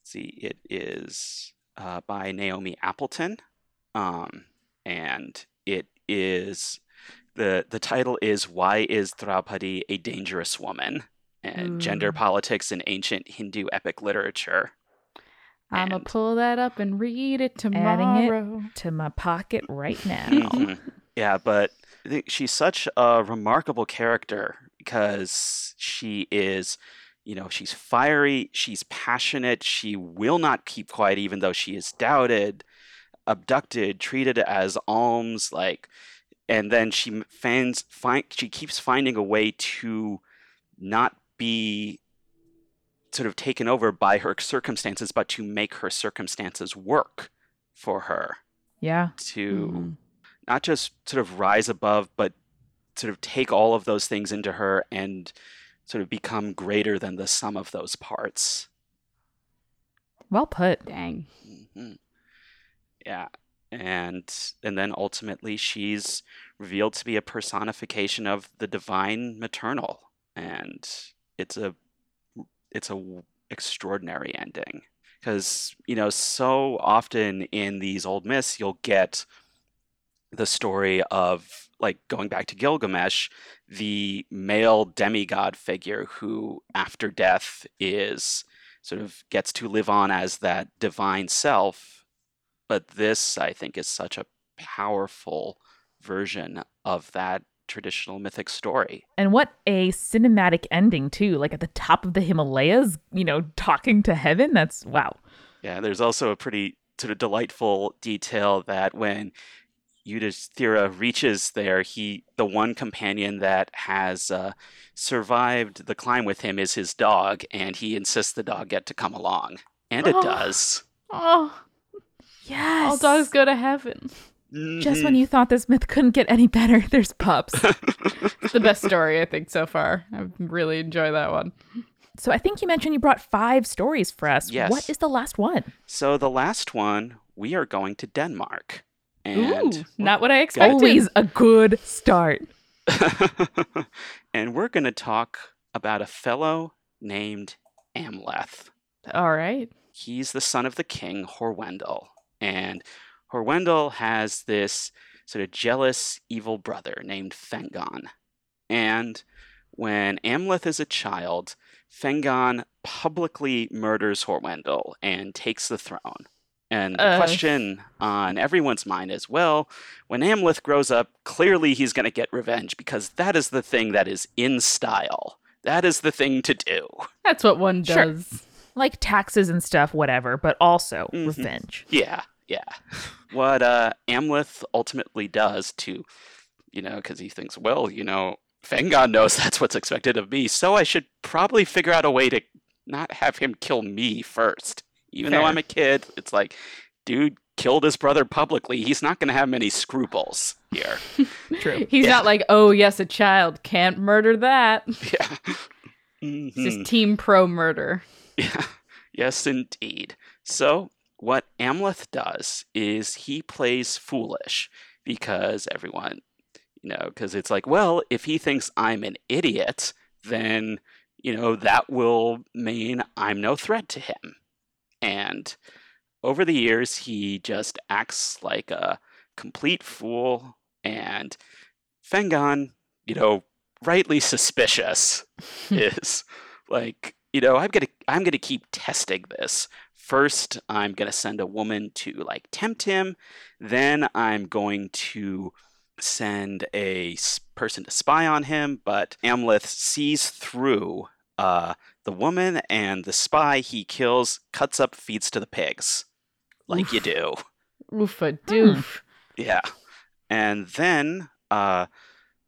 let's see it is uh, by Naomi Appleton, um, and it is the the title is Why is Draupadi a dangerous woman? and gender Mm. politics in ancient Hindu epic literature. I'm gonna pull that up and read it Adding it. tomorrow. To my pocket right (laughs) now. Mhm. Yeah, but she's such a remarkable character because she is, you know, she's fiery, she's passionate, she will not keep quiet even though she is doubted, abducted, treated as alms, like, and then she finds find she keeps finding a way to not be sort of taken over by her circumstances, but to make her circumstances work for her Yeah. to Mhm. not just sort of rise above, but sort of take all of those things into her and sort of become greater than the sum of those parts. Well put. Dang. hmm Yeah, and and then ultimately she's revealed to be a personification of the divine maternal, and it's a it's a w- extraordinary ending because you know so often in these old myths you'll get the story of like going back to Gilgamesh, the male demigod figure who after death is sort of gets to live on as that divine self. But this, I think, is such a powerful version of that traditional mythic story. And what a cinematic ending, too. Like at the top of the Himalayas, you know, talking to heaven. That's wow. Yeah, there's also a pretty sort of delightful detail that when Yudhishthira reaches there, he the one companion that has uh, survived the climb with him is his dog, and he insists the dog get to come along, and it Oh. does. Oh, Yes. all dogs go to heaven. Just when you thought this myth couldn't get any better, (laughs) there's pups. It's (laughs) the best story I think so far. I really enjoy that one. so I think you mentioned you brought five stories for us. Yes. What is the last one? So the last one, we are going to Denmark, and Ooh, not what I expected. Always a good start. (laughs) and we're going to talk about a fellow named Amleth. All right. he's the son of the king Horwendel, and Horwendel has this sort of jealous, evil brother named Fengon. And when Amleth is a child, Fengon publicly murders Horwendel and takes the throne. And the Uh. question on everyone's mind is well, when Amleth grows up, clearly he's going to get revenge because that is the thing that is in style. That is the thing to do. That's what one Sure. does. Like taxes and stuff, whatever, but also Mhm. revenge. Yeah, yeah. What uh, Amleth ultimately does to, you know, because he thinks, well, you know, Fengon knows (laughs) that's what's expected of me, so I should probably figure out a way to not have him kill me first. Even though I'm a kid, it's like, dude killed his brother publicly. He's not going to have many scruples here. (laughs) True. He's Yeah. not like, oh yes, a child can't murder that. (laughs) yeah. It's Mhm. just team pro murder. (laughs) Yeah. Yes, indeed. So, what Amleth does is he plays foolish because everyone, you know, because it's like, well, if he thinks I'm an idiot, then, you know, that will mean I'm no threat to him. And over the years, he just acts like a complete fool, and Fengon, you know, rightly suspicious, (laughs) is like, you know, I'm gonna I'm gonna keep testing this. First, I'm gonna send a woman to like tempt him. Then I'm going to send a person to spy on him. But Amleth sees through uh, the woman and the spy he kills, cuts up, feeds to the pigs, like you do. Oof a doof. Yeah. And then uh,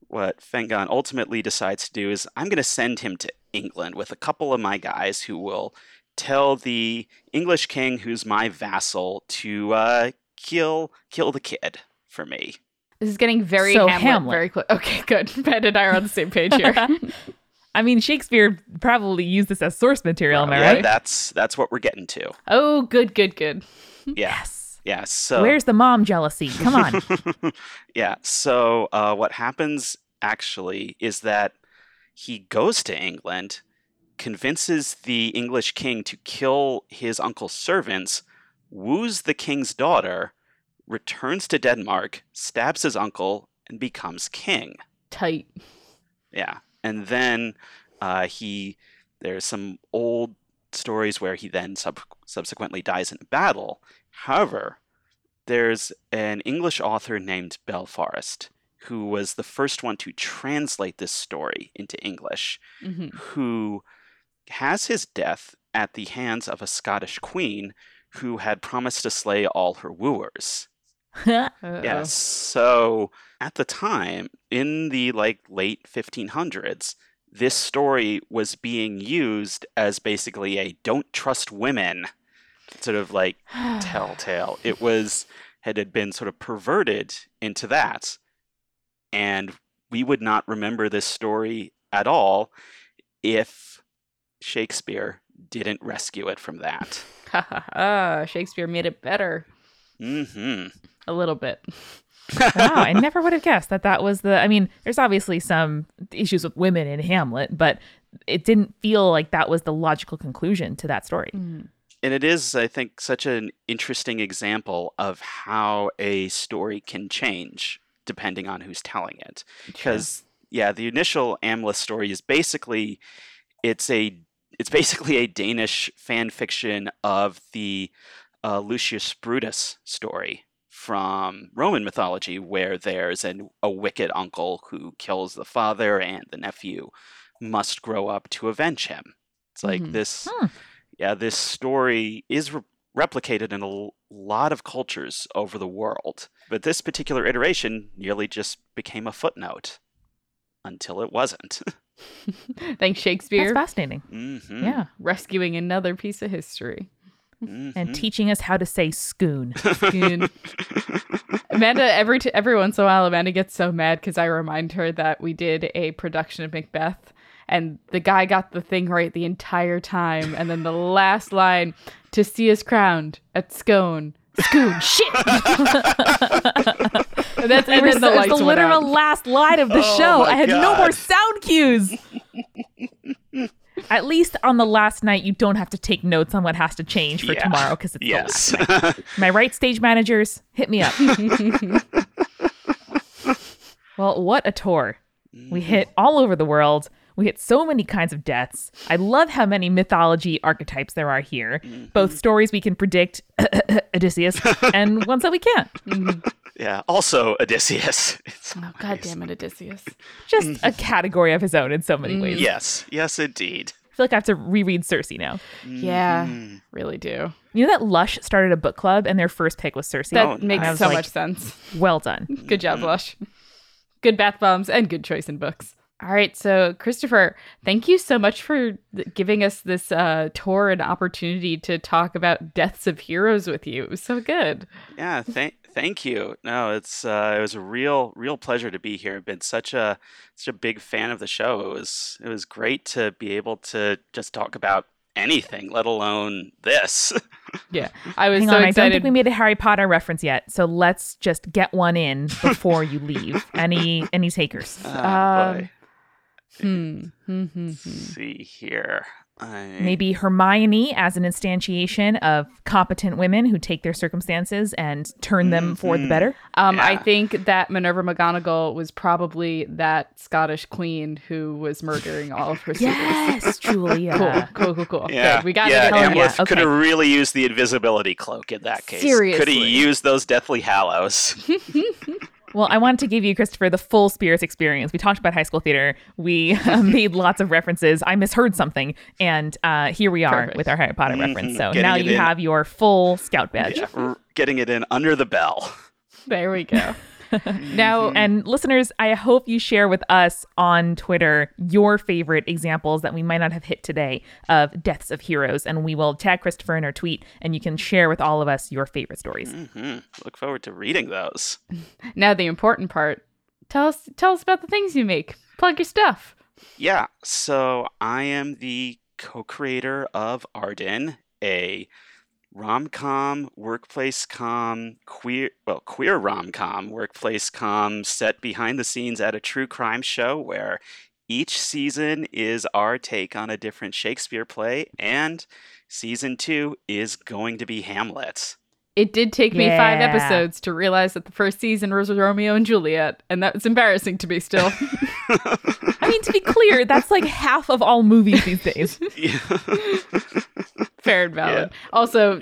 what Fengon ultimately decides to do is I'm going to send him to England with a couple of my guys who will tell the English king, who's my vassal, to uh, kill kill the kid for me. This is getting very So, Hamlet, Hamlet. very quick. Okay, good. (laughs) Ben and I are on the same page here. (laughs) I mean, Shakespeare probably used this as source material, am I Yeah, right? That's that's what we're getting to. oh, good, good, good. (laughs) Yeah. Yes. Yeah. So Where's the mom jealousy? Come on. (laughs) yeah. So uh, what happens actually is that he goes to England, convinces the English king to kill his uncle's servants, woos the king's daughter, returns to Denmark, stabs his uncle, and becomes king. Tight. Yeah. And then uh, he, there's some old stories where he then sub- subsequently dies in battle. However, there's an English author named Belleforest who was the first one to translate this story into English, hmm who has his death at the hands of a Scottish queen who had promised to slay all her wooers. (laughs) Yes. So at the time, in the like late 1500s, this story was being used as basically a don't trust women sort of like (sighs) telltale. It was had had been sort of perverted into that. And we would not remember this story at all if Shakespeare didn't rescue it from that. (laughs) Ha ha ha. Shakespeare made it better mm-hmm. a little bit. (laughs) wow, I never would have guessed that that was the. I mean, there's obviously some issues with women in Hamlet, but it didn't feel like that was the logical conclusion to that story. and it is i think such an interesting example of how a story can change depending on who's telling it because yeah the initial amleth story is basically it's a it's basically a danish fan fiction of the uh, lucius brutus story from roman mythology where there's an, a wicked uncle who kills the father and the nephew must grow up to avenge him it's like Mhm. this Hmm. yeah, this story is re- replicated in a l- lot of cultures over the world. But this particular iteration nearly just became a footnote until it wasn't. (laughs) (laughs) Thanks, Shakespeare. That's fascinating. hmm Yeah, Rescuing another piece of history. And mm-hmm. teaching us how to say "spoon." Good. (laughs) Amanda, every t- every once in a while, Amanda gets so mad because I remind her that we did a production of Macbeth, and the guy got the thing right the entire time, and then the (laughs) last line, "To see us crowned at Scone." Scoon, (laughs) shit. and that's and It then the the, it was lights the literal out. last line of the Oh show. I had no more sound cues. At least on the last night, you don't have to take notes on what has to change for Yeah. tomorrow because it's the last. yes. Am I right, stage managers? Hit me up. (laughs) well, what a tour. We hit mm. all over the world. We hit so many kinds of deaths. I love how many mythology archetypes there are here. Both mm-hmm. stories we can predict, (coughs) Odysseus, (laughs) and ones that we can't. Mm-hmm. Yeah. Also, Odysseus. (laughs) It's Oh, God damn it, Odysseus. Just a (laughs) category of his own in so many ways. Yes. Yes, indeed. I feel like I have to reread Circe now. Yeah, Mhm. really do. You know that Lush started a book club and their first pick was Circe? That Oh, makes I so like- much sense. well done. (laughs) Good job, Lush. Good bath bombs and good choice in books. All right, so Christopher, thank you so much for th- giving us this uh, tour and opportunity to talk about deaths of heroes with you. It was so good. Yeah, thank thank you. No, it's uh, it was a real real pleasure to be here. I've been such a such a big fan of the show. It was it was great to be able to just talk about anything, let alone this. Yeah, (laughs) I was Hang so on, I don't excited. think we made a Harry Potter reference yet, so let's just get one in before you leave. (laughs) Any any takers? Ah, Um, boy. Hmm. Hmm, Let's hmm. see here. I, Maybe Hermione as an instantiation of competent women who take their circumstances and turn them for the better. Um, I think that Minerva McGonagall was probably that Scottish queen who was murdering all of her (laughs) suitors. Yes, Julia. (laughs) Cool, cool, cool, cool. Yeah, Good. We got yeah. it. Yeah, Amleth could have really used the invisibility cloak in that case. Seriously. could Seriously. he used those Deathly Hallows? (laughs) Well, I wanted to give you, Christopher, the full Spirits experience. We talked about high school theater. We uh, (laughs) made lots of references. I misheard something, and uh, here we are Perfect. with our Harry Potter reference. So Getting now you in. have your full Scout badge. Yeah, getting it in under the bell. There we go. (laughs) now, And listeners, I hope you share with us on Twitter your favorite examples that we might not have hit today of deaths of heroes. And we will tag Christopher in our tweet, and you can share with all of us your favorite stories. hmm Look forward to reading those. (laughs) now the important part. Tell us, tell us about the things you make. Plug your stuff. Yeah, so I am the co-creator of Arden, a rom-com, workplace com, queer well, queer rom-com, workplace com set behind the scenes at a true crime show where each season is our take on a different Shakespeare play and season 2 is going to be Hamlet. It did take me five episodes to realize that the first season was Romeo and Juliet, and that was embarrassing to me still. (laughs) I mean, to be clear, that's like half of all movies these days. (laughs) Fair and valid. Also,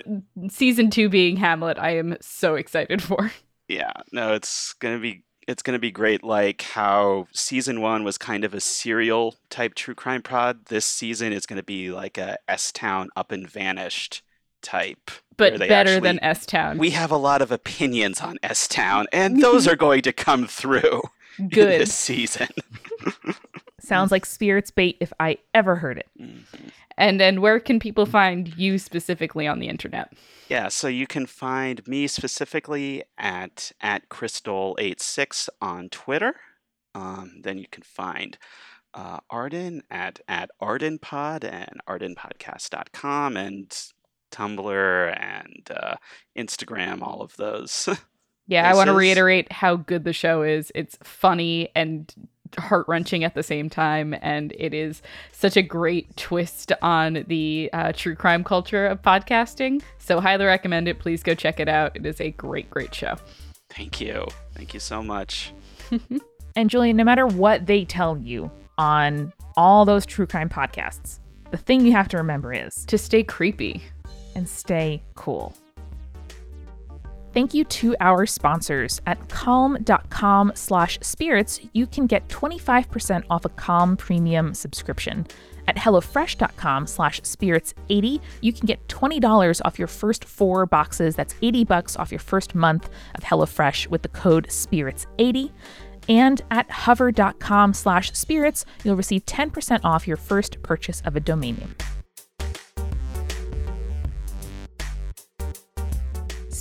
season two being Hamlet, I am so excited for. Yeah, no, it's gonna be it's gonna be great. Like how season one was kind of a serial type true crime prod. This season is gonna be like a S Town up and vanished type. But better than S Town. We have a lot of opinions on S Town, and (laughs) those are going to come through Good. this season. (laughs) Sounds like Spirits bait if I ever heard it. And then where can people find you specifically on the internet? Yeah, so you can find me specifically at at chrisdole86 on Twitter. Um, then you can find uh, Arden at at ArdenPod and ArdenPodcast.com and Tumblr and uh, Instagram, all of those. (laughs) Yeah, I want to reiterate how good the show is. It's funny and heart wrenching at the same time, and it is such a great twist on the uh, true crime culture of podcasting. So, highly recommend it. Please go check it out. It is a great, great show. Thank you. Thank you so much. (laughs) And Julian, no matter what they tell you on all those true crime podcasts, the thing you have to remember is To stay creepy. And stay cool. Thank you to our sponsors. At calm.com slash spirits, you can get 25% off a Calm premium subscription. At HelloFresh.com slash spirits80, you can get $20 off your first four boxes. That's 80 bucks off your first month of HelloFresh with the code spirits80. And at hover.com slash spirits, you'll receive 10% off your first purchase of a domain name.